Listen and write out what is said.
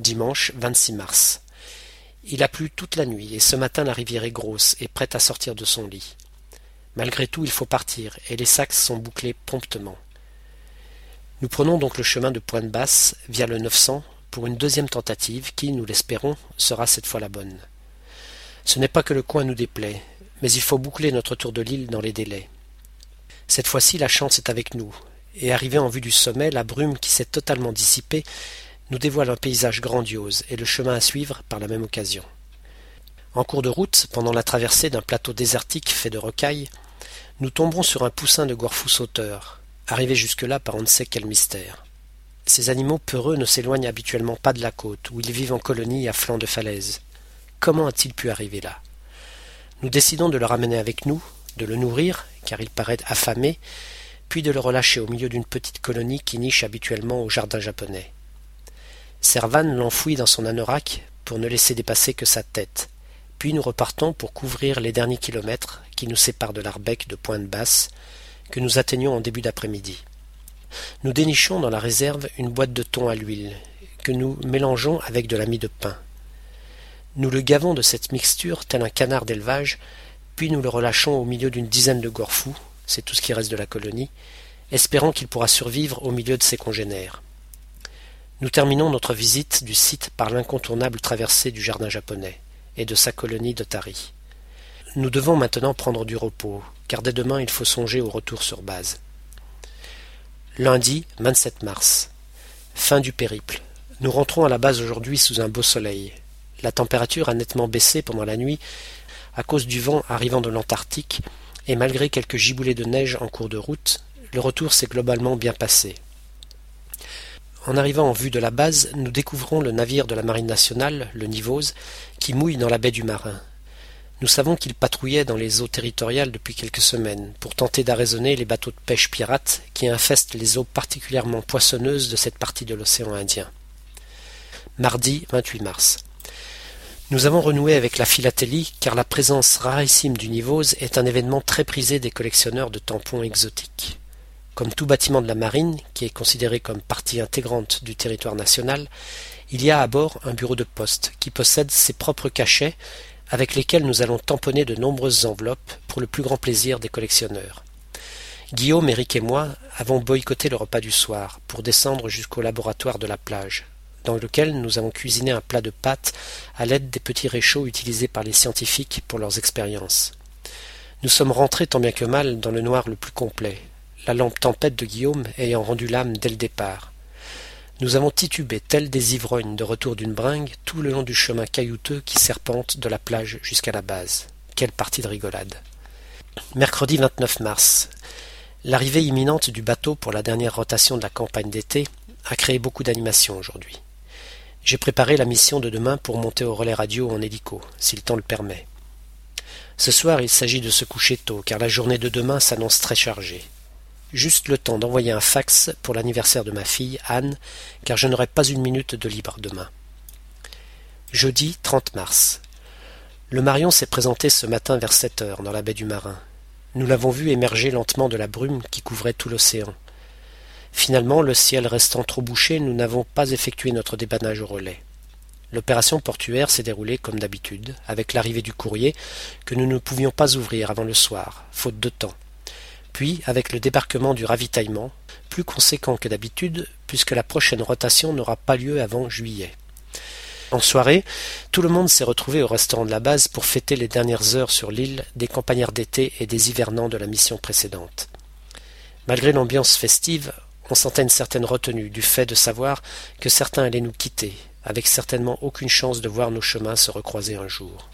Dimanche 26 mars. Il a plu toute la nuit et ce matin la rivière est grosse et prête à sortir de son lit. Malgré tout, il faut partir et les sacs sont bouclés promptement. Nous prenons donc le chemin de Pointe-Basse via le 900 pour une deuxième tentative qui, nous l'espérons, sera cette fois la bonne. Ce n'est pas que le coin nous déplaît, mais il faut boucler notre tour de l'île dans les délais. Cette fois-ci, la chance est avec nous, et arrivé en vue du sommet, la brume qui s'est totalement dissipée nous dévoile un paysage grandiose et le chemin à suivre par la même occasion. En cours de route, pendant la traversée d'un plateau désertique fait de rocailles, nous tomberons sur un poussin de gorfous sauteurs, arrivé jusque-là par on ne sait quel mystère. Ces animaux peureux ne s'éloignent habituellement pas de la côte, où ils vivent en colonie à flanc de falaise. Comment a-t-il pu arriver là? Nous décidons de le ramener avec nous, de le nourrir, car il paraît affamé, puis de le relâcher au milieu d'une petite colonie qui niche habituellement au jardin japonais. Servan l'enfouit dans son anorak pour ne laisser dépasser que sa tête. Puis nous repartons pour couvrir les derniers kilomètres qui nous séparent de l'Arbec de Pointe-Basse, que nous atteignons en début d'après-midi. Nous dénichons dans la réserve une boîte de thon à l'huile, que nous mélangeons avec de la mie de pain. Nous le gavons de cette mixture tel un canard d'élevage, puis nous le relâchons au milieu d'une dizaine de gorfous, c'est tout ce qui reste de la colonie, espérant qu'il pourra survivre au milieu de ses congénères. Nous terminons notre visite du site par l'incontournable traversée du jardin japonais et de sa colonie de Tari. Nous devons maintenant prendre du repos, car dès demain il faut songer au retour sur base. Lundi 27 mars. Fin du périple. Nous rentrons à la base aujourd'hui sous un beau soleil. La température a nettement baissé pendant la nuit à cause du vent arrivant de l'Antarctique, et malgré quelques giboulées de neige en cours de route, le retour s'est globalement bien passé. En arrivant en vue de la base, nous découvrons le navire de la Marine nationale, le Nivose, qui mouille dans la baie du Marin. Nous savons qu'il patrouillait dans les eaux territoriales depuis quelques semaines, pour tenter d'arraisonner les bateaux de pêche pirates qui infestent les eaux particulièrement poissonneuses de cette partie de l'océan Indien. Mardi 28 mars. Nous avons renoué avec la philatélie car la présence rarissime du Nivose est un événement très prisé des collectionneurs de tampons exotiques. Comme tout bâtiment de la marine, qui est considéré comme partie intégrante du territoire national, il y a à bord un bureau de poste qui possède ses propres cachets avec lesquels nous allons tamponner de nombreuses enveloppes pour le plus grand plaisir des collectionneurs. Guillaume, Éric et moi avons boycotté le repas du soir pour descendre jusqu'au laboratoire de la plage, dans lequel nous avons cuisiné un plat de pâtes à l'aide des petits réchauds utilisés par les scientifiques pour leurs expériences. Nous sommes rentrés tant bien que mal dans le noir le plus complet, la lampe tempête de Guillaume ayant rendu l'âme dès le départ. Nous avons titubé tels des ivrognes de retour d'une bringue tout le long du chemin caillouteux qui serpente de la plage jusqu'à la base. Quelle partie de rigolade. Mercredi 29 mars. L'arrivée imminente du bateau pour la dernière rotation de la campagne d'été a créé beaucoup d'animation aujourd'hui. J'ai préparé la mission de demain pour monter au relais radio en hélico, si le temps le permet. Ce soir, il s'agit de se coucher tôt, car la journée de demain s'annonce très chargée. Juste le temps d'envoyer un fax pour l'anniversaire de ma fille, Anne, car je n'aurai pas une minute de libre demain. Jeudi 30 mars. Le Marion s'est présenté ce matin vers sept heures dans la baie du Marin. Nous l'avons vu émerger lentement de la brume qui couvrait tout l'océan. Finalement, le ciel restant trop bouché, nous n'avons pas effectué notre débannage au relais. L'opération portuaire s'est déroulée comme d'habitude, avec l'arrivée du courrier que nous ne pouvions pas ouvrir avant le soir, faute de temps puis avec le débarquement du ravitaillement, plus conséquent que d'habitude, puisque la prochaine rotation n'aura pas lieu avant juillet. En soirée, tout le monde s'est retrouvé au restaurant de la base pour fêter les dernières heures sur l'île des campagnards d'été et des hivernants de la mission précédente. Malgré l'ambiance festive, on sentait une certaine retenue du fait de savoir que certains allaient nous quitter, avec certainement aucune chance de voir nos chemins se recroiser un jour.